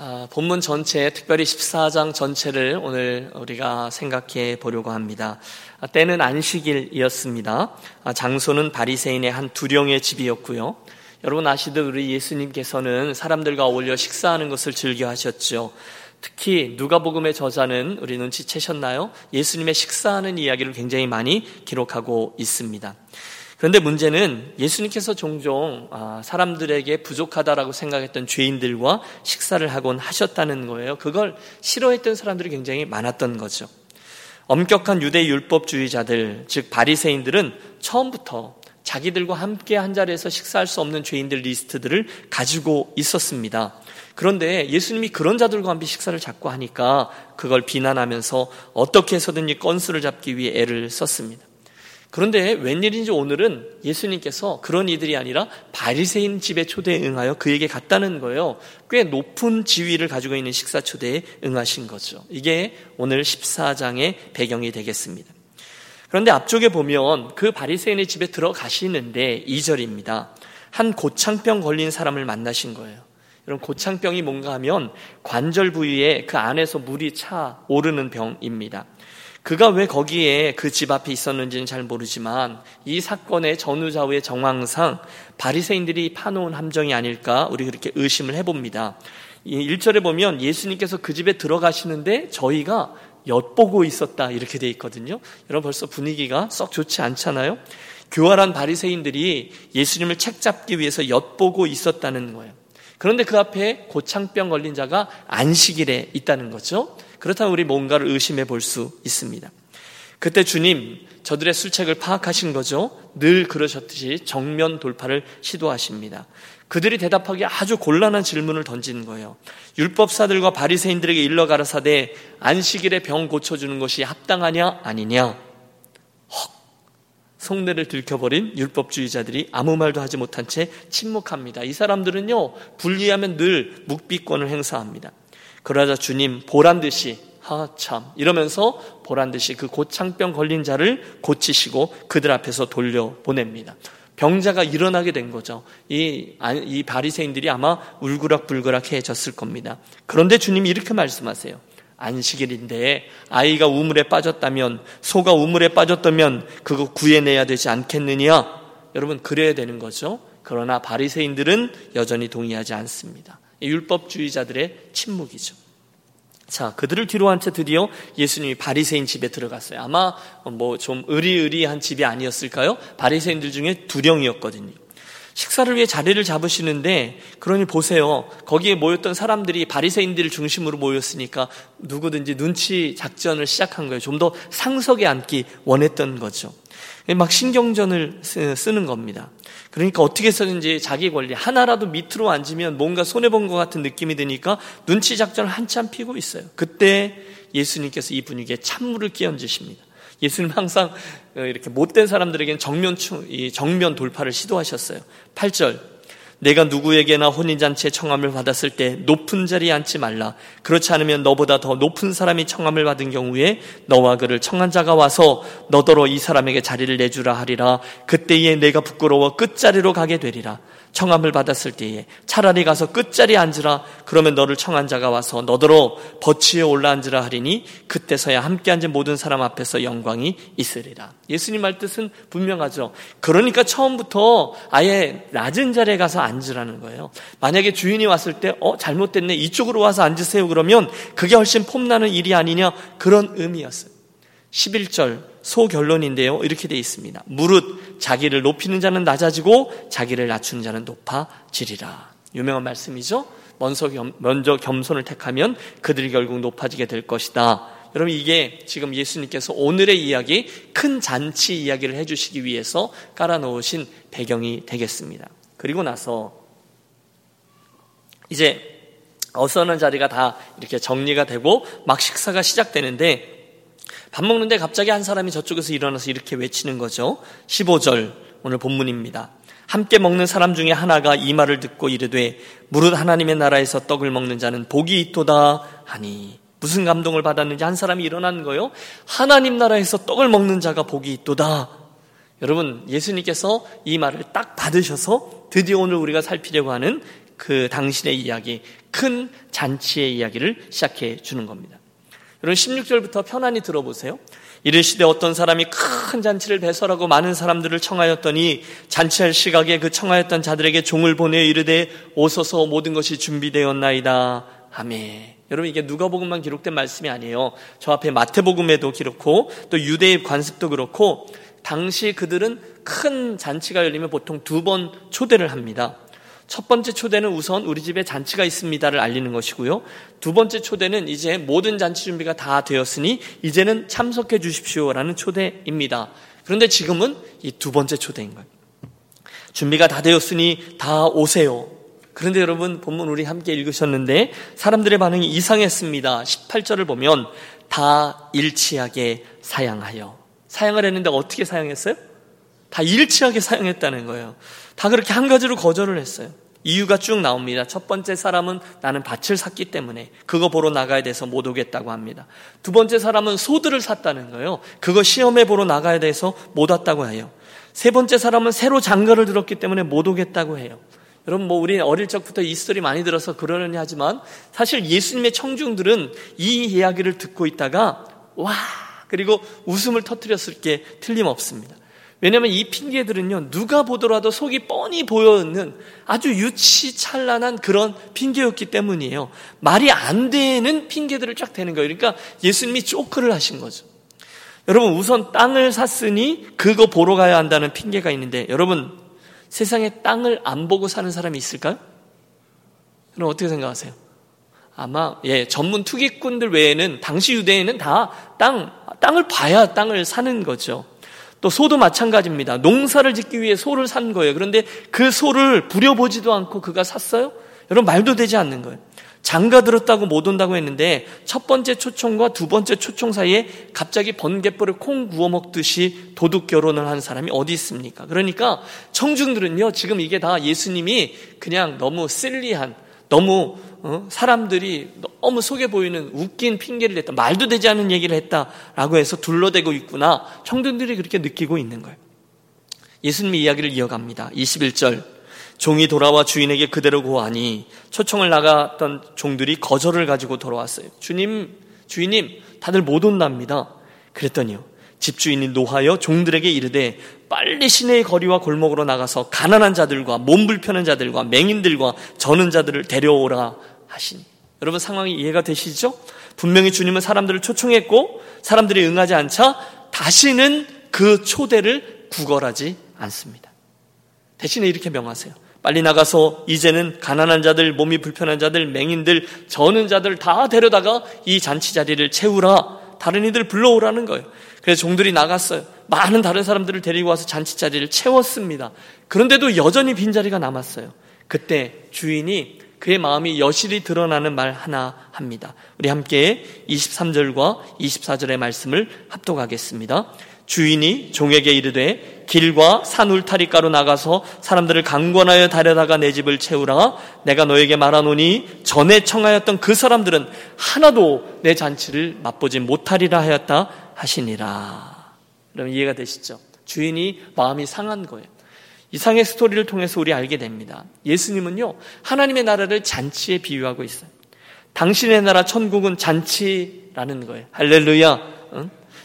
아, 본문 전체, 특별히 14장 전체를 오늘 우리가 생각해 보려고 합니다. 아, 때는 안식일이었습니다. 아, 장소는 바리새인의 한 두령의 집이었고요. 여러분 아시듯 우리 예수님께서는 사람들과 어울려 식사하는 것을 즐겨 하셨죠. 특히 누가복음의 저자는 우리 눈치채셨나요? 예수님의 식사하는 이야기를 굉장히 많이 기록하고 있습니다. 그런데 문제는 예수님께서 종종 아, 사람들에게 부족하다라고 생각했던 죄인들과 식사를 하곤 하셨다는 거예요. 그걸 싫어했던 사람들이 굉장히 많았던 거죠. 엄격한 유대 율법주의자들, 즉 바리새인들은 처음부터 자기들과 함께 한 자리에서 식사할 수 없는 죄인들 리스트들을 가지고 있었습니다. 그런데 예수님이 그런 자들과 함께 식사를 자꾸 하니까 그걸 비난하면서 어떻게 해서든지 건수를 잡기 위해 애를 썼습니다. 그런데 웬일인지 오늘은 예수님께서 그런 이들이 아니라 바리새인 집의 초대에 응하여 그에게 갔다는 거예요. 꽤 높은 지위를 가지고 있는 식사 초대에 응하신 거죠. 이게 오늘 14장의 배경이 되겠습니다. 그런데 앞쪽에 보면 그 바리새인의 집에 들어가시는데 2절입니다. 한 고창병 걸린 사람을 만나신 거예요. 여러분 고창병이 뭔가 하면 관절 부위에 그 안에서 물이 차 오르는 병입니다. 그가 왜 거기에 그 집 앞에 있었는지는 잘 모르지만 이 사건의 전후좌우의 정황상 바리새인들이 파놓은 함정이 아닐까 우리 그렇게 의심을 해봅니다. 1절에 보면 예수님께서 그 집에 들어가시는데 저희가 엿보고 있었다 이렇게 돼 있거든요. 여러분 벌써 분위기가 썩 좋지 않잖아요. 교활한 바리새인들이 예수님을 책잡기 위해서 엿보고 있었다는 거예요. 그런데 그 앞에 고창병 걸린 자가 안식일에 있다는 거죠. 그렇다면 우리 뭔가를 의심해 볼 수 있습니다. 그때 주님, 저들의 술책을 파악하신 거죠. 늘 그러셨듯이 정면 돌파를 시도하십니다. 그들이 대답하기 아주 곤란한 질문을 던지는 거예요. 율법사들과 바리새인들에게 일러 가라사대 안식일에 병 고쳐주는 것이 합당하냐 아니냐. 헉, 속내를 들켜버린 율법주의자들이 아무 말도 하지 못한 채 침묵합니다. 이 사람들은요 불리하면 늘 묵비권을 행사합니다. 그러자 주님 보란 듯이 하참 이러면서 보란 듯이 그 고창병 걸린 자를 고치시고 그들 앞에서 돌려 보냅니다. 병자가 일어나게 된 거죠. 이, 이 바리새인들이 아마 울그락불그락해졌을 겁니다. 그런데 주님이 이렇게 말씀하세요. 안식일인데 아이가 우물에 빠졌다면 소가 우물에 빠졌다면 그거 구해내야 되지 않겠느냐? 여러분 그래야 되는 거죠. 그러나 바리새인들은 여전히 동의하지 않습니다. 율법주의자들의 침묵이죠. 자, 그들을 뒤로 한 채 드디어 예수님이 바리새인 집에 들어갔어요. 아마 뭐 좀 의리의리한 집이 아니었을까요? 바리새인들 중에 두령이었거든요. 식사를 위해 자리를 잡으시는데 그러니 보세요. 거기에 모였던 사람들이 바리새인들을 중심으로 모였으니까 누구든지 눈치 작전을 시작한 거예요. 좀 더 상석에 앉기 원했던 거죠. 막 신경전을 쓰는 겁니다. 그러니까 어떻게 해서든지 자기 권리 하나라도 밑으로 앉으면 뭔가 손해 본 것 같은 느낌이 드니까 눈치 작전을 한참 피고 있어요. 그때 예수님께서 이 분위기에 찬물을 끼얹으십니다. 예수님 항상 이렇게 못된 사람들에게는 정면, 정면 돌파를 시도하셨어요. 8절. 내가 누구에게나 혼인잔치에 청함을 받았을 때 높은 자리에 앉지 말라. 그렇지 않으면 너보다 더 높은 사람이 청함을 받은 경우에 너와 그를 청한 자가 와서 너더러 이 사람에게 자리를 내주라 하리라. 그때에 내가 부끄러워 끝자리로 가게 되리라. 청함을 받았을 때에 차라리 가서 끝자리에 앉으라. 그러면 너를 청한 자가 와서 너더러 버치에 올라앉으라 하리니 그때서야 함께 앉은 모든 사람 앞에서 영광이 있으리라. 예수님 말 뜻은 분명하죠. 그러니까 처음부터 아예 낮은 자리에 가서 앉으라는 거예요. 만약에 주인이 왔을 때 어 잘못됐네. 이쪽으로 와서 앉으세요. 그러면 그게 훨씬 폼나는 일이 아니냐? 그런 의미였어요. 11절 소결론인데요. 이렇게 되어 있습니다. 무릇 자기를 높이는 자는 낮아지고 자기를 낮추는 자는 높아지리라. 유명한 말씀이죠. 먼저, 겸, 먼저 겸손을 택하면 그들이 결국 높아지게 될 것이다. 여러분 이게 지금 예수님께서 오늘의 이야기 큰 잔치 이야기를 해주시기 위해서 깔아놓으신 배경이 되겠습니다. 그리고 나서 이제 어선한 자리가 다 이렇게 정리가 되고 막 식사가 시작되는데 밥 먹는데 갑자기 한 사람이 저쪽에서 일어나서 이렇게 외치는 거죠. 15절 오늘 본문입니다. 함께 먹는 사람 중에 하나가 이 말을 듣고 이르되 무릇 하나님의 나라에서 떡을 먹는 자는 복이 있도다 하니 무슨 감동을 받았는지 한 사람이 일어난 거요. 하나님 나라에서 떡을 먹는 자가 복이 있도다. 여러분 예수님께서 이 말을 딱 받으셔서 드디어 오늘 우리가 살피려고 하는 그 당신의 이야기, 큰 잔치의 이야기를 시작해 주는 겁니다. 여러분 16절부터 편안히 들어보세요. 이르시되 어떤 사람이 큰 잔치를 배설하고 많은 사람들을 청하였더니 잔치할 시각에 그 청하였던 자들에게 종을 보내어 이르되 오소서 모든 것이 준비되었나이다. 아멘. 여러분 이게 누가복음만 기록된 말씀이 아니에요. 저 앞에 마태복음에도 기록고 또 유대의 관습도 그렇고 당시 그들은 큰 잔치가 열리면 보통 두 번 초대를 합니다. 첫 번째 초대는 우선 우리 집에 잔치가 있습니다를 알리는 것이고요. 두 번째 초대는 이제 모든 잔치 준비가 다 되었으니 이제는 참석해 주십시오라는 초대입니다. 그런데 지금은 이 두 번째 초대인 거예요. 준비가 다 되었으니 다 오세요. 그런데 여러분 본문 우리 함께 읽으셨는데 사람들의 반응이 이상했습니다. 18절을 보면 다 일치하게 사양하여 사양을 했는데 어떻게 사양했어요? 다 일치하게 사용했다는 거예요. 다 그렇게 한 가지로 거절을 했어요. 이유가 쭉 나옵니다. 첫 번째 사람은 나는 밭을 샀기 때문에 그거 보러 나가야 돼서 못 오겠다고 합니다. 두 번째 사람은 소들을 샀다는 거예요. 그거 시험해 보러 나가야 돼서 못 왔다고 해요. 세 번째 사람은 새로 장가를 들었기 때문에 못 오겠다고 해요. 여러분 뭐 우리 어릴 적부터 이 스토리 많이 들어서 그러려니 하지만 사실 예수님의 청중들은 이 이야기를 듣고 있다가 와 그리고 웃음을 터뜨렸을 게 틀림없습니다. 왜냐하면 이 핑계들은요 누가 보더라도 속이 뻔히 보여는 아주 유치찬란한 그런 핑계였기 때문이에요. 말이 안 되는 핑계들을 쫙 대는 거예요. 그러니까 예수님이 쪼크를 하신 거죠. 여러분 우선 땅을 샀으니 그거 보러 가야 한다는 핑계가 있는데 여러분 세상에 땅을 안 보고 사는 사람이 있을까요? 그럼 어떻게 생각하세요? 아마 예 전문 투기꾼들 외에는 당시 유대인은 다 땅 땅을 봐야 땅을 사는 거죠. 또 소도 마찬가지입니다. 농사를 짓기 위해 소를 산 거예요. 그런데 그 소를 부려보지도 않고 그가 샀어요? 여러분 말도 되지 않는 거예요. 장가 들었다고 못 온다고 했는데 첫 번째 초청과 두 번째 초청 사이에 갑자기 번개불을 콩 구워 먹듯이 도둑 결혼을 한 사람이 어디 있습니까? 그러니까 청중들은요 지금 이게 다 예수님이 그냥 너무 실리한 너무 어? 사람들이 너무 속에 보이는 웃긴 핑계를 냈다. 말도 되지 않은 얘기를 했다라고 해서 둘러대고 있구나. 청중들이 그렇게 느끼고 있는 거예요. 예수님의 이야기를 이어갑니다. 21절. 종이 돌아와 주인에게 그대로 고하니 초청을 나갔던 종들이 거절을 가지고 돌아왔어요. 주님, 주인님, 다들 못 온답니다. 그랬더니요. 집주인이 노하여 종들에게 이르되 빨리 시내의 거리와 골목으로 나가서 가난한 자들과 몸 불편한 자들과 맹인들과 저는 자들을 데려오라 하시니. 여러분 상황이 이해가 되시죠? 분명히 주님은 사람들을 초청했고 사람들이 응하지 않자 다시는 그 초대를 구걸하지 않습니다. 대신에 이렇게 명하세요. 빨리 나가서 이제는 가난한 자들, 몸이 불편한 자들, 맹인들, 저는 자들 다 데려다가 이 잔치 자리를 채우라. 다른 이들 불러오라는 거예요. 그래서 종들이 나갔어요. 많은 다른 사람들을 데리고 와서 잔치 자리를 채웠습니다. 그런데도 여전히 빈자리가 남았어요. 그때 주인이 그의 마음이 여실히 드러나는 말 하나 합니다. 우리 함께 23절과 24절의 말씀을 합독하겠습니다. 주인이 종에게 이르되 길과 산 울타리가로 나가서 사람들을 강권하여 다려다가 내 집을 채우라 내가 너에게 말하노니 전에 청하였던 그 사람들은 하나도 내 잔치를 맛보지 못하리라 하였다 하시니라. 그럼 이해가 되시죠? 주인이 마음이 상한 거예요. 이상의 스토리를 통해서 우리 알게 됩니다. 예수님은요, 하나님의 나라를 잔치에 비유하고 있어요. 당신의 나라 천국은 잔치라는 거예요. 할렐루야.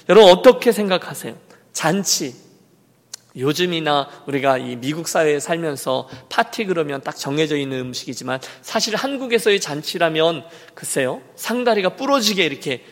응? 여러분 어떻게 생각하세요? 잔치. 요즘이나 우리가 이 미국 사회에 살면서 파티 그러면 딱 정해져 있는 음식이지만 사실 한국에서의 잔치라면 글쎄요 상다리가 부러지게 이렇게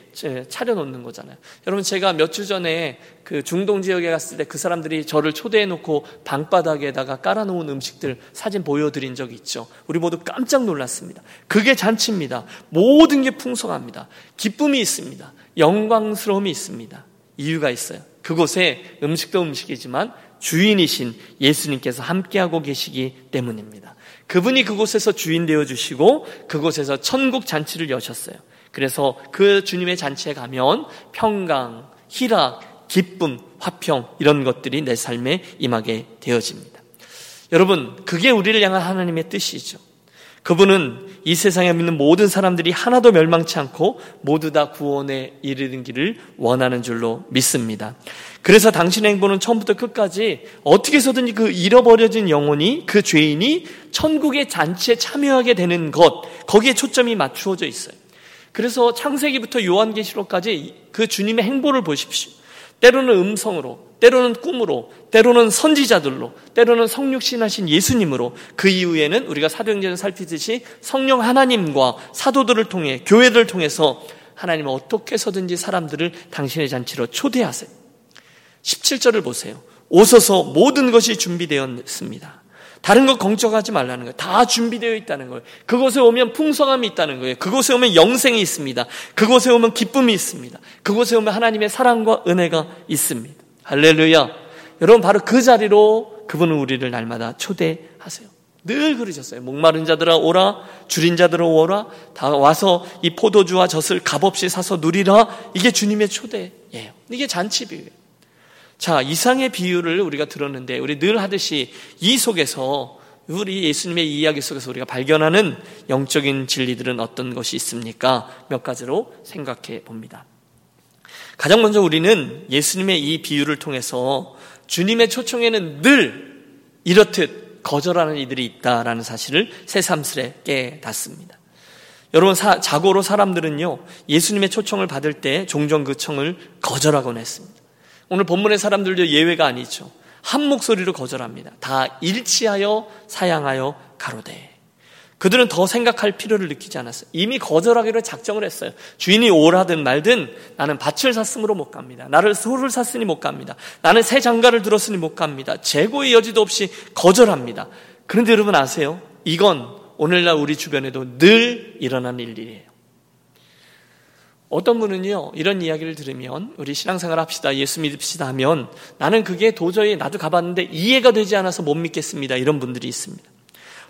차려놓는 거잖아요. 여러분 제가 몇 주 전에 그 중동 지역에 갔을 때 그 사람들이 저를 초대해 놓고 방바닥에다가 깔아놓은 음식들 사진 보여드린 적이 있죠. 우리 모두 깜짝 놀랐습니다. 그게 잔치입니다. 모든 게 풍성합니다. 기쁨이 있습니다. 영광스러움이 있습니다. 이유가 있어요. 그곳에 음식도 음식이지만 주인이신 예수님께서 함께하고 계시기 때문입니다. 그분이 그곳에서 주인 되어 주시고 그곳에서 천국 잔치를 여셨어요. 그래서 그 주님의 잔치에 가면 평강, 희락, 기쁨, 화평 이런 것들이 내 삶에 임하게 되어집니다. 여러분, 그게 우리를 향한 하나님의 뜻이죠. 그분은 이 세상에 믿는 모든 사람들이 하나도 멸망치 않고 모두 다 구원에 이르는 길을 원하는 줄로 믿습니다. 그래서 당신의 행보는 처음부터 끝까지 어떻게 해서든지 그 잃어버려진 영혼이 그 죄인이 천국의 잔치에 참여하게 되는 것 거기에 초점이 맞추어져 있어요. 그래서 창세기부터 요한계시록까지 그 주님의 행보를 보십시오. 때로는 음성으로, 때로는 꿈으로, 때로는 선지자들로, 때로는 성육신하신 예수님으로 그 이후에는 우리가 사도행전을 살피듯이 성령 하나님과 사도들을 통해 교회들을 통해서 하나님은 어떻게 해서든지 사람들을 당신의 잔치로 초대하세요. 17절을 보세요. 오소서 모든 것이 준비되었습니다. 다른 것 걱정하지 말라는 거예요. 다 준비되어 있다는 거예요. 그곳에 오면 풍성함이 있다는 거예요. 그곳에 오면 영생이 있습니다. 그곳에 오면 기쁨이 있습니다. 그곳에 오면 하나님의 사랑과 은혜가 있습니다. 할렐루야. 여러분 바로 그 자리로 그분은 우리를 날마다 초대하세요. 늘 그러셨어요. 목마른 자들아 오라, 줄인 자들아 오라, 다 와서 이 포도주와 젖을 값없이 사서 누리라. 이게 주님의 초대예요. 이게 잔치 비유예요. 자, 이상의 비유를 우리가 들었는데 우리 늘 하듯이 이 속에서 우리 예수님의 이야기 속에서 우리가 발견하는 영적인 진리들은 어떤 것이 있습니까? 몇 가지로 생각해 봅니다. 가장 먼저 우리는 예수님의 이 비유를 통해서 주님의 초청에는 늘 이렇듯 거절하는 이들이 있다라는 사실을 새삼스레 깨닫습니다. 여러분 사, 자고로 사람들은요 예수님의 초청을 받을 때 종종 그 청을 거절하곤 했습니다. 오늘 본문의 사람들도 예외가 아니죠. 한 목소리로 거절합니다. 다 일치하여 사양하여 가로되. 그들은 더 생각할 필요를 느끼지 않았어요. 이미 거절하기로 작정을 했어요. 주인이 오라든 말든 나는 밭을 샀으므로 못 갑니다. 나를 소를 샀으니 못 갑니다. 나는 새 장가를 들었으니 못 갑니다. 재고의 여지도 없이 거절합니다. 그런데 여러분 아세요? 이건 오늘날 우리 주변에도 늘 일어나는 일이에요. 어떤 분은요, 이런 이야기를 들으면, 우리 신앙생활 합시다, 예수 믿읍시다 하면, 나는 그게 도저히 나도 가봤는데 이해가 되지 않아서 못 믿겠습니다. 이런 분들이 있습니다.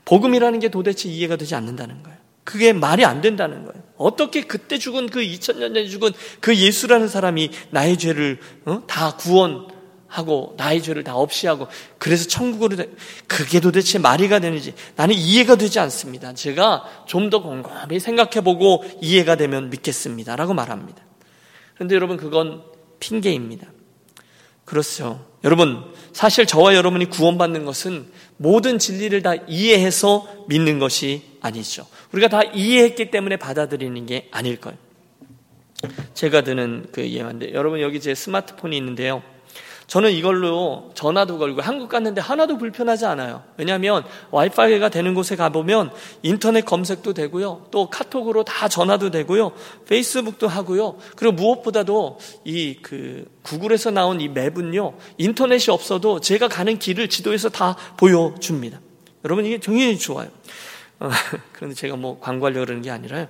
복음이라는 게 도대체 이해가 되지 않는다는 거예요. 그게 말이 안 된다는 거예요. 어떻게 그때 죽은 그 2000년 전에 죽은 그 예수라는 사람이 나의 죄를 어? 다 구원, 하고 나의 죄를 다 없이 하고 그래서 천국으로 그게 도대체 말이가 되는지 나는 이해가 되지 않습니다. 제가 좀 더 곰곰이 생각해 보고 이해가 되면 믿겠습니다라고 말합니다. 그런데 여러분 그건 핑계입니다. 그렇죠. 여러분 사실 저와 여러분이 구원받는 것은 모든 진리를 다 이해해서 믿는 것이 아니죠. 우리가 다 이해했기 때문에 받아들이는 게 아닐 거예요. 제가 드는 그 예화인데 여러분 여기 제 스마트폰이 있는데요. 저는 이걸로 전화도 걸고 한국 갔는데 하나도 불편하지 않아요. 왜냐하면 와이파이가 되는 곳에 가보면 인터넷 검색도 되고요. 또 카톡으로 다 전화도 되고요. 페이스북도 하고요. 그리고 무엇보다도 이 그 구글에서 나온 이 맵은요. 인터넷이 없어도 제가 가는 길을 지도에서 다 보여줍니다. 여러분 이게 정말 좋아요. 어, 그런데 제가 뭐 광고하려고 그러는 게 아니라요.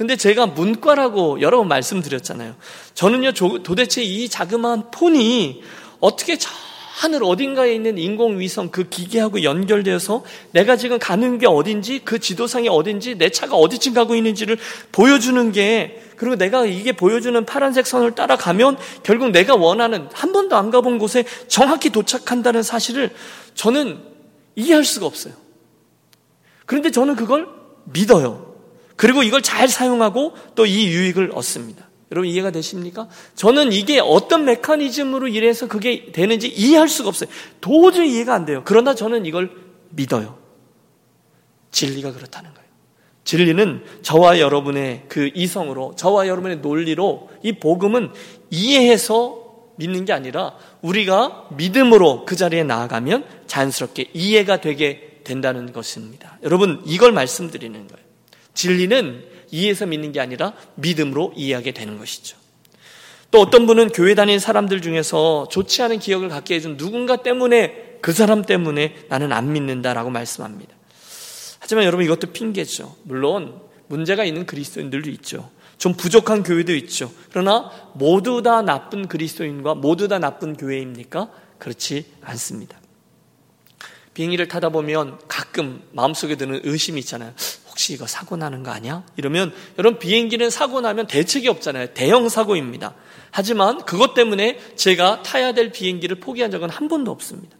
근데 제가 문과라고 여러 번 말씀드렸잖아요. 저는요, 도대체 이 자그마한 폰이 어떻게 저 하늘 어딘가에 있는 인공위성 그 기계하고 연결되어서 내가 지금 가는 게 어딘지 그 지도상이 어딘지 내 차가 어디쯤 가고 있는지를 보여주는 게 그리고 내가 이게 보여주는 파란색 선을 따라가면 결국 내가 원하는 한 번도 안 가본 곳에 정확히 도착한다는 사실을 저는 이해할 수가 없어요. 그런데 저는 그걸 믿어요. 그리고 이걸 잘 사용하고 또 이 유익을 얻습니다. 여러분 이해가 되십니까? 저는 이게 어떤 메커니즘으로 이래서 그게 되는지 이해할 수가 없어요. 도저히 이해가 안 돼요. 그러나 저는 이걸 믿어요. 진리가 그렇다는 거예요. 진리는 저와 여러분의 그 이성으로, 저와 여러분의 논리로 이 복음은 이해해서 믿는 게 아니라 우리가 믿음으로 그 자리에 나아가면 자연스럽게 이해가 되게 된다는 것입니다. 여러분 이걸 말씀드리는 거예요. 진리는 이해해서 믿는 게 아니라 믿음으로 이해하게 되는 것이죠. 또 어떤 분은 교회 다니는 사람들 중에서 좋지 않은 기억을 갖게 해준 누군가 때문에 그 사람 때문에 나는 안 믿는다라고 말씀합니다. 하지만 여러분 이것도 핑계죠. 물론 문제가 있는 그리스도인들도 있죠. 좀 부족한 교회도 있죠. 그러나 모두 다 나쁜 그리스도인과 모두 다 나쁜 교회입니까? 그렇지 않습니다. 비행기를 타다 보면 가끔 마음속에 드는 의심이 있잖아요. 혹시 이거 사고 나는 거 아니야? 이러면 여러분 비행기는 사고 나면 대책이 없잖아요. 대형 사고입니다. 하지만 그것 때문에 제가 타야 될 비행기를 포기한 적은 한 번도 없습니다.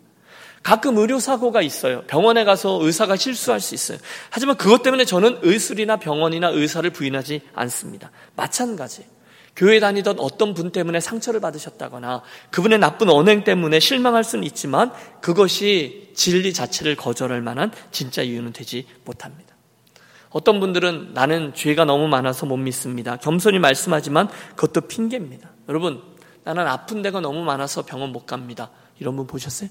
가끔 의료 사고가 있어요. 병원에 가서 의사가 실수할 수 있어요. 하지만 그것 때문에 저는 의술이나 병원이나 의사를 부인하지 않습니다. 마찬가지. 교회 다니던 어떤 분 때문에 상처를 받으셨다거나 그분의 나쁜 언행 때문에 실망할 수는 있지만 그것이 진리 자체를 거절할 만한 진짜 이유는 되지 못합니다. 어떤 분들은 나는 죄가 너무 많아서 못 믿습니다. 겸손히 말씀하지만 그것도 핑계입니다. 여러분, 나는 아픈 데가 너무 많아서 병원 못 갑니다. 이런 분 보셨어요?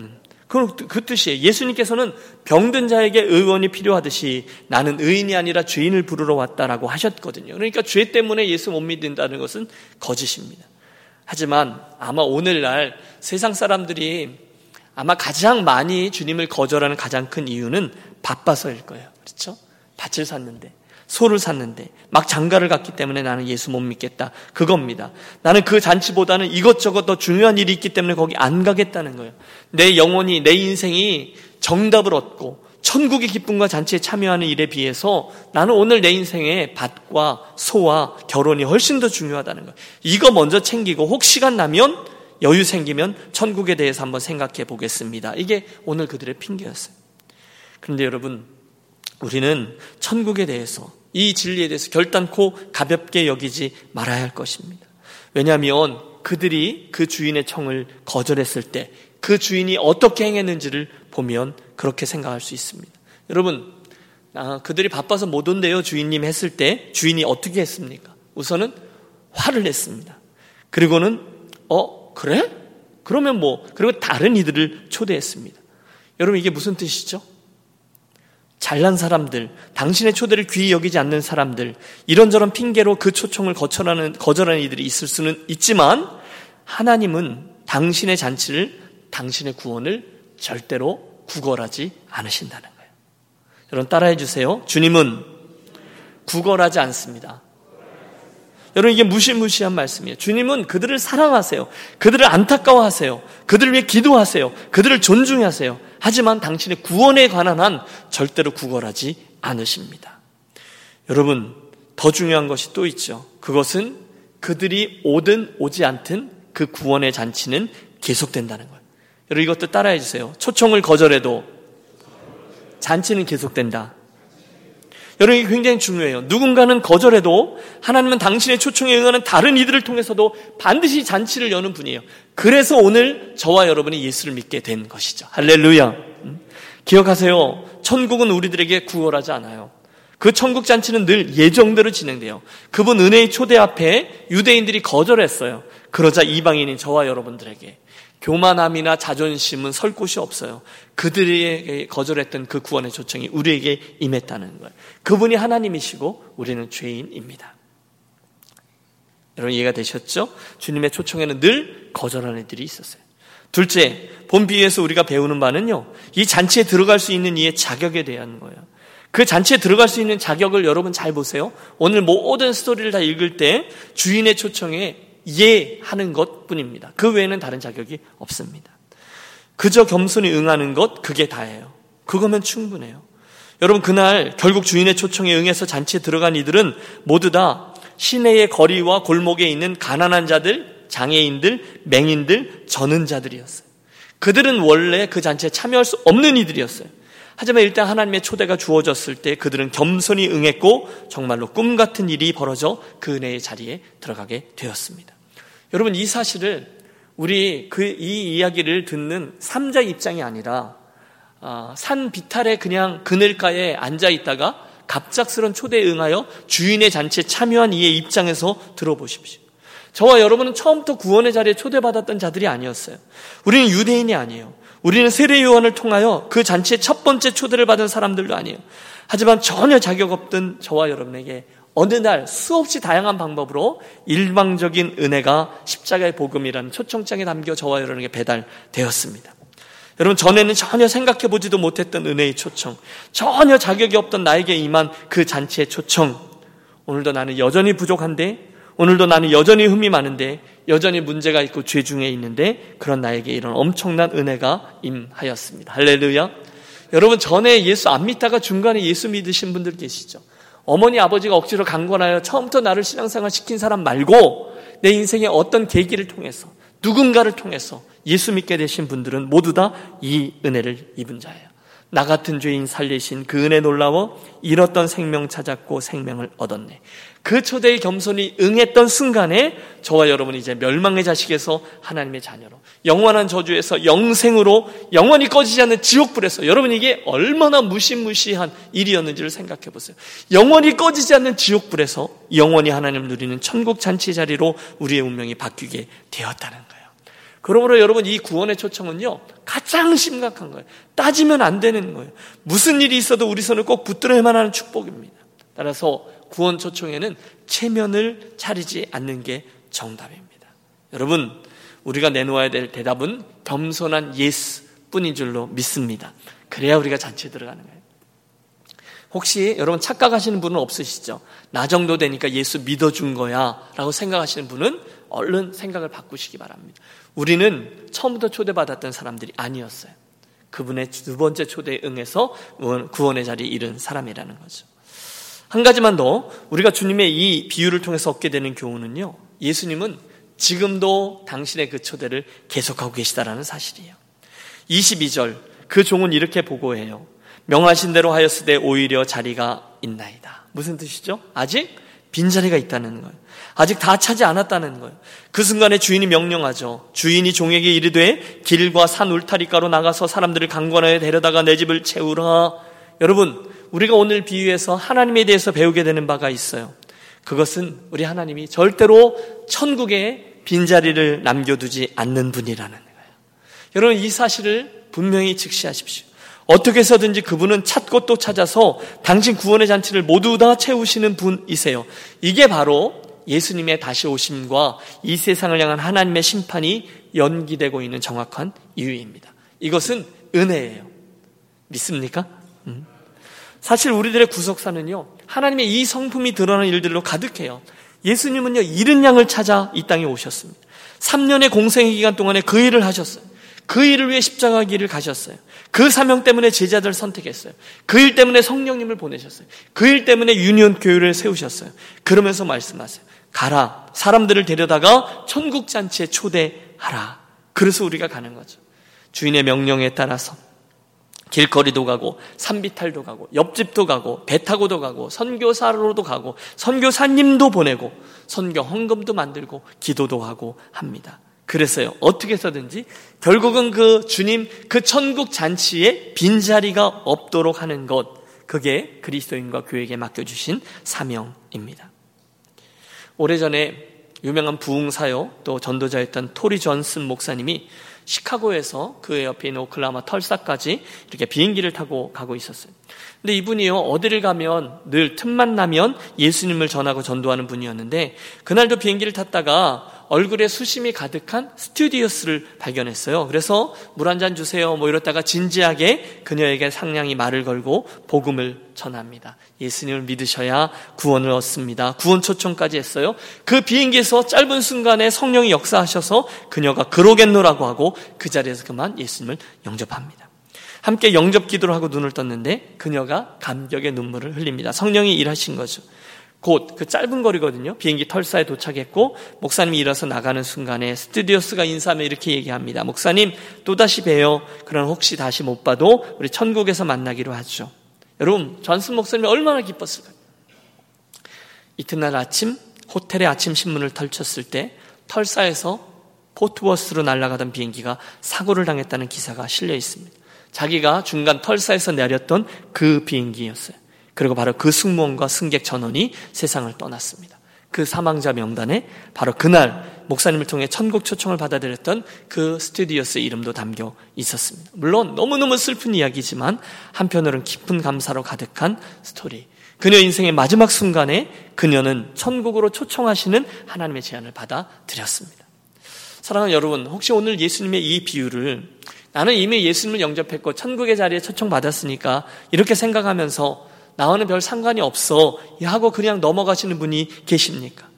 음. 그럼 그 뜻이에요. 예수님께서는 병든 자에게 의원이 필요하듯이 나는 의인이 아니라 죄인을 부르러 왔다라고 하셨거든요. 그러니까 죄 때문에 예수 못 믿는다는 것은 거짓입니다. 하지만 아마 오늘날 세상 사람들이 아마 가장 많이 주님을 거절하는 가장 큰 이유는 바빠서일 거예요. 그렇죠? 밭을 샀는데 소를 샀는데 막 장가를 갔기 때문에 나는 예수 못 믿겠다. 그겁니다. 나는 그 잔치보다는 이것저것 더 중요한 일이 있기 때문에 거기 안 가겠다는 거예요. 내 영혼이 내 인생이 정답을 얻고 천국의 기쁨과 잔치에 참여하는 일에 비해서 나는 오늘 내 인생의 밭과 소와 결혼이 훨씬 더 중요하다는 거예요. 이거 먼저 챙기고 혹 시간 나면 여유 생기면 천국에 대해서 한번 생각해 보겠습니다. 이게 오늘 그들의 핑계였어요. 그런데 여러분, 우리는 천국에 대해서 이 진리에 대해서 결단코 가볍게 여기지 말아야 할 것입니다. 왜냐하면 그들이 그 주인의 청을 거절했을 때 그 주인이 어떻게 행했는지를 보면 그렇게 생각할 수 있습니다. 여러분, 아, 그들이 바빠서 못 온대요. 주인님 했을 때 주인이 어떻게 했습니까? 우선은 화를 냈습니다. 그리고는 어 그래? 그러면 뭐 그리고 다른 이들을 초대했습니다. 여러분 이게 무슨 뜻이죠? 잘난 사람들, 당신의 초대를 귀히 여기지 않는 사람들, 이런저런 핑계로 그 초청을 거절하는, 거절하는 이들이 있을 수는 있지만, 하나님은 당신의 잔치를, 당신의 구원을 절대로 구걸하지 않으신다는 거예요. 여러분 따라해 주세요. 주님은 구걸하지 않습니다. 여러분 이게 무시무시한 말씀이에요. 주님은 그들을 사랑하세요. 그들을 안타까워하세요. 그들을 위해 기도하세요. 그들을 존중하세요. 하지만 당신의 구원에 관한 한 절대로 구걸하지 않으십니다. 여러분 더 중요한 것이 또 있죠. 그것은 그들이 오든 오지 않든 그 구원의 잔치는 계속된다는 거예요. 여러분 이것도 따라해 주세요. 초청을 거절해도 잔치는 계속된다. 여러분 이게 굉장히 중요해요. 누군가는 거절해도 하나님은 당신의 초청에 응하는 다른 이들을 통해서도 반드시 잔치를 여는 분이에요. 그래서 오늘 저와 여러분이 예수를 믿게 된 것이죠. 할렐루야. 음? 기억하세요. 천국은 우리들에게 구걸하지 않아요. 그 천국 잔치는 늘 예정대로 진행돼요. 그분 은혜의 초대 앞에 유대인들이 거절했어요. 그러자 이방인인 저와 여러분들에게 교만함이나 자존심은 설 곳이 없어요. 그들에게 거절했던 그 구원의 초청이 우리에게 임했다는 거예요. 그분이 하나님이시고 우리는 죄인입니다. 여러분 이해가 되셨죠? 주님의 초청에는 늘 거절하는 이들이 있었어요. 둘째, 본 비유에서 우리가 배우는 바는요. 이 잔치에 들어갈 수 있는 이의 자격에 대한 거예요. 그 잔치에 들어갈 수 있는 자격을 여러분 잘 보세요. 오늘 모든 스토리를 다 읽을 때 주인의 초청에 이해하는 것 뿐입니다. 그 외에는 다른 자격이 없습니다. 그저 겸손히 응하는 것, 그게 다예요. 그거면 충분해요. 여러분, 그날 결국 주인의 초청에 응해서 잔치에 들어간 이들은 모두 다 시내의 거리와 골목에 있는 가난한 자들, 장애인들, 맹인들, 저는 자들이었어요. 그들은 원래 그 잔치에 참여할 수 없는 이들이었어요. 하지만 일단 하나님의 초대가 주어졌을 때 그들은 겸손히 응했고 정말로 꿈 같은 일이 벌어져 그 은혜의 자리에 들어가게 되었습니다. 여러분 이 사실을 우리 그 이 이야기를 듣는 삼자 입장이 아니라 어, 산 비탈에 그냥 그늘가에 앉아 있다가 갑작스런 초대에 응하여 주인의 잔치에 참여한 이의 입장에서 들어보십시오. 저와 여러분은 처음부터 구원의 자리에 초대받았던 자들이 아니었어요. 우리는 유대인이 아니에요. 우리는 세례 요한을 통하여 그 잔치에 첫 번째 초대를 받은 사람들도 아니에요. 하지만 전혀 자격 없던 저와 여러분에게 어느 날 수없이 다양한 방법으로 일방적인 은혜가 십자가의 복음이라는 초청장에 담겨 저와 여러분에게 배달되었습니다. 여러분, 전에는 전혀 생각해 보지도 못했던 은혜의 초청, 전혀 자격이 없던 나에게 임한 그 잔치의 초청. 오늘도 나는 여전히 부족한데, 오늘도 나는 여전히 흠이 많은데, 여전히 문제가 있고 죄 중에 있는데, 그런 나에게 이런 엄청난 은혜가 임하였습니다. 할렐루야. 여러분, 전에 예수 안 믿다가 중간에 예수 믿으신 분들 계시죠? 어머니 아버지가 억지로 강권하여 처음부터 나를 신앙생활 시킨 사람 말고 내 인생의 어떤 계기를 통해서 누군가를 통해서 예수 믿게 되신 분들은 모두 다 이 은혜를 입은 자예요. 나 같은 죄인 살리신 그 은혜 놀라워 잃었던 생명 찾았고 생명을 얻었네. 그 초대의 겸손이 응했던 순간에 저와 여러분이 이제 멸망의 자식에서 하나님의 자녀로 영원한 저주에서 영생으로 영원히 꺼지지 않는 지옥불에서 여러분 이게 얼마나 무시무시한 일이었는지를 생각해 보세요. 영원히 꺼지지 않는 지옥불에서 영원히 하나님을 누리는 천국 잔치 자리로 우리의 운명이 바뀌게 되었다는 거예요. 그러므로 여러분 이 구원의 초청은요 가장 심각한 거예요. 따지면 안 되는 거예요. 무슨 일이 있어도 우리 손을 꼭 붙들어야만 하는 축복입니다. 따라서 구원 초청에는 체면을 차리지 않는 게 정답입니다. 여러분 우리가 내놓아야 될 대답은 겸손한 yes 뿐인 줄로 믿습니다. 그래야 우리가 잔치에 들어가는 거예요. 혹시 여러분 착각하시는 분은 없으시죠? 나 정도 되니까 예수 믿어준 거야 라고 생각하시는 분은 얼른 생각을 바꾸시기 바랍니다. 우리는 처음부터 초대받았던 사람들이 아니었어요. 그분의 두 번째 초대에 응해서 구원의 자리에 이른 사람이라는 거죠. 한 가지만 더 우리가 주님의 이 비유를 통해서 얻게 되는 교훈은요. 예수님은 지금도 당신의 그 초대를 계속하고 계시다라는 사실이에요. 22절 그 종은 이렇게 보고해요. 명하신 대로 하였으되 오히려 자리가 있나이다. 무슨 뜻이죠? 아직 빈자리가 있다는 거예요. 아직 다 차지 않았다는 거예요. 그 순간에 주인이 명령하죠. 주인이 종에게 이르되 길과 산 울타리가로 나가서 사람들을 강권하여 데려다가 내 집을 채우라. 여러분, 우리가 오늘 비유에서 하나님에 대해서 배우게 되는 바가 있어요. 그것은 우리 하나님이 절대로 천국에 빈자리를 남겨두지 않는 분이라는 거예요. 여러분, 이 사실을 분명히 직시하십시오. 어떻게 해서든지 그분은 찾고 또 찾아서 당신 구원의 잔치를 모두 다 채우시는 분이세요. 이게 바로 예수님의 다시 오심과 이 세상을 향한 하나님의 심판이 연기되고 있는 정확한 이유입니다. 이것은 은혜예요. 믿습니까? 음. 사실 우리들의 구속사는요, 하나님의 이 성품이 드러나는 일들로 가득해요. 예수님은요, 잃은 양을 찾아 이 땅에 오셨습니다. 3년의 공생의 기간 동안에 그 일을 하셨어요. 그 일을 위해 십자가 길을 가셨어요. 그 사명 때문에 제자들을 선택했어요. 그 일 때문에 성령님을 보내셨어요. 그 일 때문에 유니온 교회를 세우셨어요. 그러면서 말씀하세요. 가라. 사람들을 데려다가 천국 잔치에 초대하라. 그래서 우리가 가는 거죠. 주인의 명령에 따라서 길거리도 가고 산비탈도 가고 옆집도 가고 배 타고도 가고 선교사로도 가고 선교사님도 보내고 선교 헌금도 만들고 기도도 하고 합니다. 그래서요 어떻게 해서든지 결국은 그 주님 그 천국 잔치에 빈 자리가 없도록 하는 것 그게 그리스도인과 교회에게 맡겨주신 사명입니다. 오래전에 유명한 부흥사요 또 전도자였던 토리 존슨 목사님이 시카고에서 그 옆에 있는 오클라마 털사까지 이렇게 비행기를 타고 가고 있었어요. 근데 이분이요, 어디를 가면 늘 틈만 나면 예수님을 전하고 전도하는 분이었는데, 그날도 비행기를 탔다가 얼굴에 수심이 가득한 스튜디오스를 발견했어요. 그래서 물 한 잔 주세요. 뭐 이러다가 진지하게 그녀에게 상냥히 말을 걸고 복음을 전합니다. 예수님을 믿으셔야 구원을 얻습니다. 구원 초청까지 했어요. 그 비행기에서 짧은 순간에 성령이 역사하셔서 그녀가 그러겠노라고 하고 그 자리에서 그만 예수님을 영접합니다. 함께 영접 기도를 하고 눈을 떴는데 그녀가 감격의 눈물을 흘립니다. 성령이 일하신 거죠. 곧 그 짧은 거리거든요. 비행기 털사에 도착했고 목사님이 일어서 나가는 순간에 스튜디오스가 인사하며 이렇게 얘기합니다. 목사님 또다시 뵈요. 그럼 혹시 다시 못 봐도 우리 천국에서 만나기로 하죠. 여러분 전순 목사님이 얼마나 기뻤을까요? 이튿날 아침 호텔의 아침 신문을 펼쳤을 때 털사에서 포트워스로 날아가던 비행기가 사고를 당했다는 기사가 실려 있습니다. 자기가 중간 털사에서 내렸던 그 비행기였어요. 그리고 바로 그 승무원과 승객 전원이 세상을 떠났습니다. 그 사망자 명단에 바로 그날 목사님을 통해 천국 초청을 받아들였던 그 스튜디오스의 이름도 담겨 있었습니다. 물론 너무너무 슬픈 이야기지만 한편으로는 깊은 감사로 가득한 스토리. 그녀 인생의 마지막 순간에 그녀는 천국으로 초청하시는 하나님의 제안을 받아들였습니다. 사랑하는 여러분, 혹시 오늘 예수님의 이 비유를 나는 이미 예수님을 영접했고 천국의 자리에 초청받았으니까 이렇게 생각하면서 나와는 별 상관이 없어 하고 그냥 넘어가시는 분이 계십니까?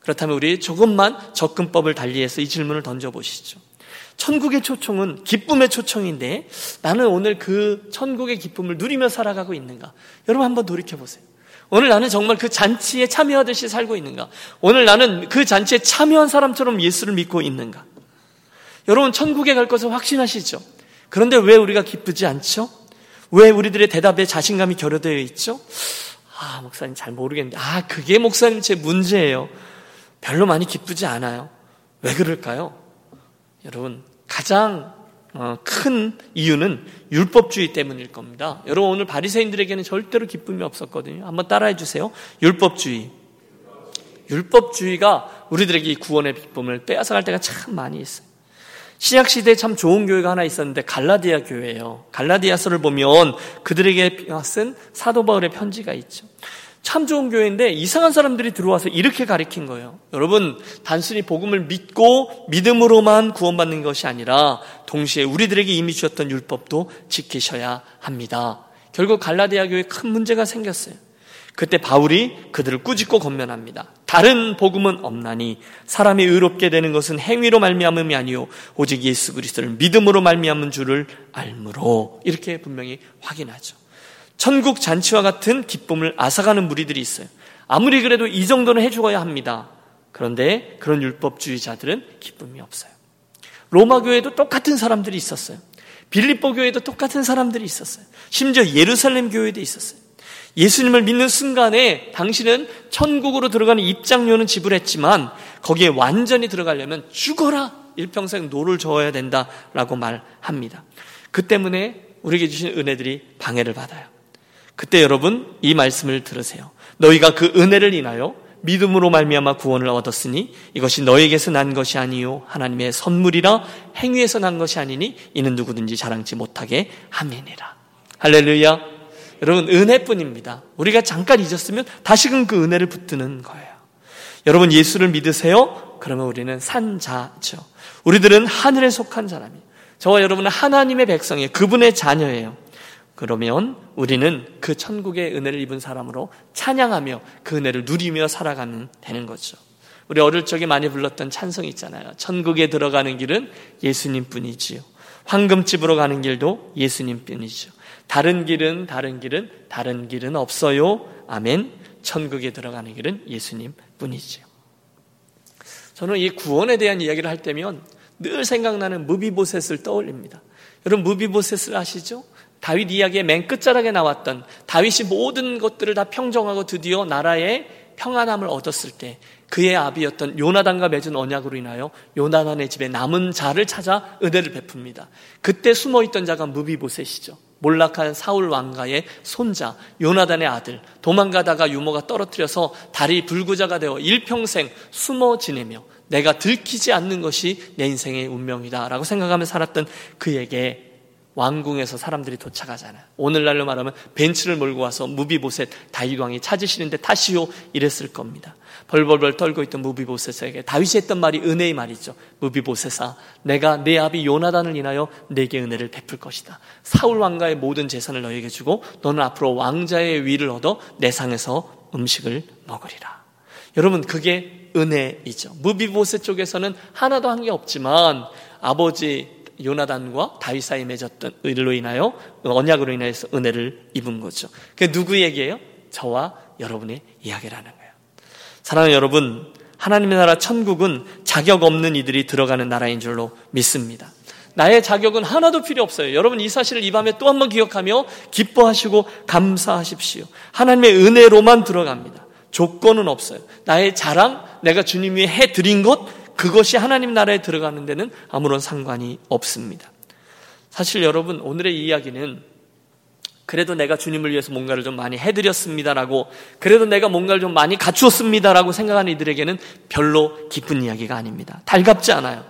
그렇다면 우리 조금만 접근법을 달리해서 이 질문을 던져보시죠. 천국의 초청은 기쁨의 초청인데 나는 오늘 그 천국의 기쁨을 누리며 살아가고 있는가? 여러분 한번 돌이켜보세요. 오늘 나는 정말 그 잔치에 참여하듯이 살고 있는가? 오늘 나는 그 잔치에 참여한 사람처럼 예수를 믿고 있는가? 여러분 천국에 갈 것을 확신하시죠? 그런데 왜 우리가 기쁘지 않죠? 왜 우리들의 대답에 자신감이 결여되어 있죠? 아, 목사님 잘 모르겠는데. 아, 그게 목사님 제 문제예요. 별로 많이 기쁘지 않아요. 왜 그럴까요? 여러분, 가장 어, 큰 이유는 율법주의 때문일 겁니다. 여러분 오늘 바리새인들에게는 절대로 기쁨이 없었거든요. 한번 따라해 주세요. 율법주의. 율법주의가 우리들에게 이 구원의 기쁨을 빼앗아갈 때가 참 많이 있어요. 신약 시대에 참 좋은 교회가 하나 있었는데 갈라디아 교회예요. 갈라디아서를 보면 그들에게 쓴 사도 바울의 편지가 있죠. 참 좋은 교회인데 이상한 사람들이 들어와서 이렇게 가리킨 거예요. 여러분, 단순히 복음을 믿고 믿음으로만 구원받는 것이 아니라 동시에 우리들에게 이미 주셨던 율법도 지키셔야 합니다. 결국 갈라디아 교회에 큰 문제가 생겼어요. 그때 바울이 그들을 꾸짖고 건면합니다. 다른 복음은 없나니 사람이 의롭게 되는 것은 행위로 말미암음이 아니요 오직 예수 그리스도를 믿음으로 말미암은 줄을 알므로 이렇게 분명히 확인하죠. 천국 잔치와 같은 기쁨을 앗아가는 무리들이 있어요. 아무리 그래도 이 정도는 해주어야 합니다. 그런데 그런 율법주의자들은 기쁨이 없어요. 로마 교회도 똑같은 사람들이 있었어요. 빌립보 교회도 똑같은 사람들이 있었어요. 심지어 예루살렘 교회도 있었어요. 예수님을 믿는 순간에 당신은 천국으로 들어가는 입장료는 지불했지만 거기에 완전히 들어가려면 죽어라 일평생 노를 저어야 된다 라고 말합니다. 그 때문에 우리에게 주신 은혜들이 방해를 받아요. 그때 여러분 이 말씀을 들으세요. 너희가 그 은혜를 인하여 믿음으로 말미암아 구원을 얻었으니 이것이 너에게서 난 것이 아니요 하나님의 선물이라 행위에서 난 것이 아니니 이는 누구든지 자랑치 못하게 함이니라. 할렐루야. 여러분 은혜뿐입니다. 우리가 잠깐 잊었으면 다시금 그 은혜를 붙드는 거예요. 여러분 예수를 믿으세요? 그러면 우리는 산자죠. 우리들은 하늘에 속한 사람이에요. 저와 여러분은 하나님의 백성이에요. 그분의 자녀예요. 그러면 우리는 그 천국의 은혜를 입은 사람으로 찬양하며 그 은혜를 누리며 살아가면 되는 거죠. 우리 어릴 적에 많이 불렀던 찬송 있잖아요. 천국에 들어가는 길은 예수님 뿐이지요. 황금집으로 가는 길도 예수님 뿐이죠. 다른 길은 다른 길은 다른 길은 없어요. 아멘. 천국에 들어가는 길은 예수님 뿐이지요. 저는 이 구원에 대한 이야기를 할 때면 늘 생각나는 무비보셋을 떠올립니다. 여러분 무비보셋을 아시죠? 다윗 이야기의 맨 끝자락에 나왔던 다윗이 모든 것들을 다 평정하고 드디어 나라의 평안함을 얻었을 때 그의 아비였던 요나단과 맺은 언약으로 인하여 요나단의 집에 남은 자를 찾아 은혜를 베풉니다. 그때 숨어 있던 자가 무비보셋이죠. 몰락한 사울 왕가의 손자 요나단의 아들 도망가다가 유모가 떨어뜨려서 다리 불구자가 되어 일평생 숨어 지내며 내가 들키지 않는 것이 내 인생의 운명이다라고 생각하며 살았던 그에게 왕궁에서 사람들이 도착하잖아요. 오늘날로 말하면 벤츠를 몰고 와서 무비보셋 다윗 왕이 찾으시는데 타시오 이랬을 겁니다. 벌벌벌 떨고 있던 무비보셋에게 다윗이 했던 말이 은혜의 말이죠. 무비보셋아, 내가 내 아비 요나단을 인하여 내게 은혜를 베풀 것이다. 사울 왕가의 모든 재산을 너에게 주고 너는 앞으로 왕자의 위를 얻어 내 상에서 음식을 먹으리라. 여러분 그게 은혜이죠. 무비보셋 쪽에서는 하나도 한 게 없지만 아버지 요나단과 다윗 사이에 맺었던 의로 인하여 언약으로 인해서 은혜를 입은 거죠. 그 누구에게요? 저와 여러분의 이야기라는. 사랑하는 여러분, 하나님의 나라 천국은 자격 없는 이들이 들어가는 나라인 줄로 믿습니다. 나의 자격은 하나도 필요 없어요. 여러분 이 사실을 이 밤에 또 한 번 기억하며 기뻐하시고 감사하십시오. 하나님의 은혜로만 들어갑니다. 조건은 없어요. 나의 자랑, 내가 주님 위해 해드린 것, 그것이 하나님 나라에 들어가는 데는 아무런 상관이 없습니다. 사실 여러분, 오늘의 이야기는 그래도 내가 주님을 위해서 뭔가를 좀 많이 해드렸습니다라고, 그래도 내가 뭔가를 좀 많이 갖추었습니다라고 생각하는 이들에게는 별로 기쁜 이야기가 아닙니다. 달갑지 않아요.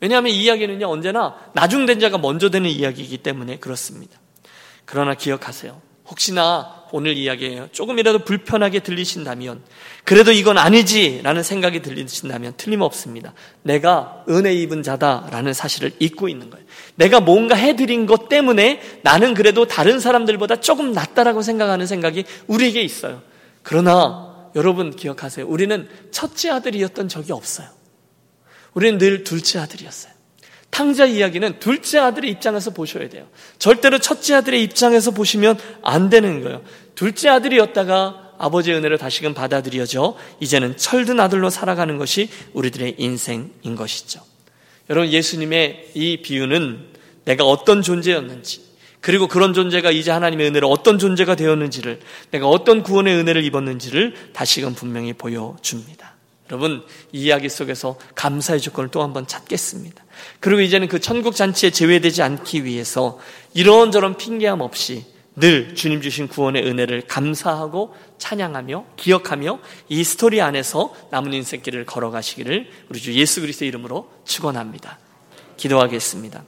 왜냐하면 이 이야기는요, 언제나 나중된 자가 먼저 되는 이야기이기 때문에 그렇습니다. 그러나 기억하세요. 혹시나 오늘 이야기예요. 조금이라도 불편하게 들리신다면, 그래도 이건 아니지라는 생각이 들리신다면 틀림없습니다. 내가 은혜 입은 자다라는 사실을 잊고 있는 거예요. 내가 뭔가 해드린 것 때문에 나는 그래도 다른 사람들보다 조금 낫다라고 생각하는 생각이 우리에게 있어요. 그러나 여러분 기억하세요. 우리는 첫째 아들이었던 적이 없어요. 우리는 늘 둘째 아들이었어요. 탕자 이야기는 둘째 아들의 입장에서 보셔야 돼요. 절대로 첫째 아들의 입장에서 보시면 안 되는 거예요. 둘째 아들이었다가 아버지의 은혜를 다시금 받아들여져 이제는 철든 아들로 살아가는 것이 우리들의 인생인 것이죠. 여러분 예수님의 이 비유는 내가 어떤 존재였는지 그리고 그런 존재가 이제 하나님의 은혜로 어떤 존재가 되었는지를 내가 어떤 구원의 은혜를 입었는지를 다시금 분명히 보여줍니다. 여러분 이 이야기 속에서 감사의 조건을 또 한번 찾겠습니다. 그리고 이제는 그 천국 잔치에 제외되지 않기 위해서 이런저런 핑계함 없이 늘 주님 주신 구원의 은혜를 감사하고 찬양하며 기억하며 이 스토리 안에서 남은 인생길을 걸어가시기를 우리 주 예수 그리스도 의 이름으로 축원합니다. 기도하겠습니다.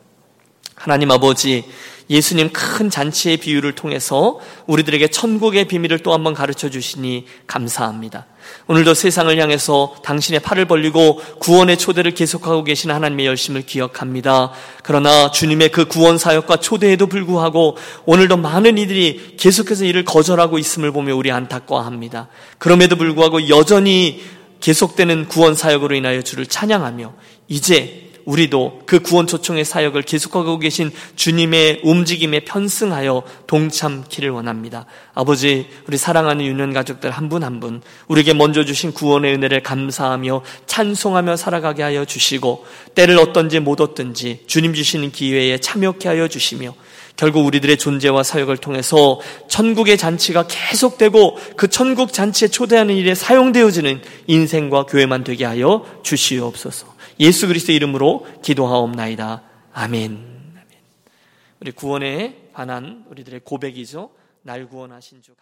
하나님 아버지 예수님 큰 잔치의 비유를 통해서 우리들에게 천국의 비밀을 또 한번 가르쳐 주시니 감사합니다. 오늘도 세상을 향해서 당신의 팔을 벌리고 구원의 초대를 계속하고 계신 하나님의 열심을 기억합니다. 그러나 주님의 그 구원 사역과 초대에도 불구하고 오늘도 많은 이들이 계속해서 이를 거절하고 있음을 보며 우리 안타까워합니다. 그럼에도 불구하고 여전히 계속되는 구원 사역으로 인하여 주를 찬양하며 이제 우리도 그 구원 초청의 사역을 계속하고 계신 주님의 움직임에 편승하여 동참키를 원합니다. 아버지, 우리 사랑하는 유년 가족들 한 분 한 분, 우리에게 먼저 주신 구원의 은혜를 감사하며 찬송하며 살아가게 하여 주시고, 때를 얻든지 못 얻든지 주님 주시는 기회에 참여케 하여 주시며, 결국 우리들의 존재와 사역을 통해서 천국의 잔치가 계속되고 그 천국 잔치에 초대하는 일에 사용되어지는 인생과 교회만 되게 하여 주시옵소서. 예수 그리스도 이름으로 기도하옵나이다. 아멘. 우리 구원에 관한 우리들의 고백이죠. 날 구원하신 주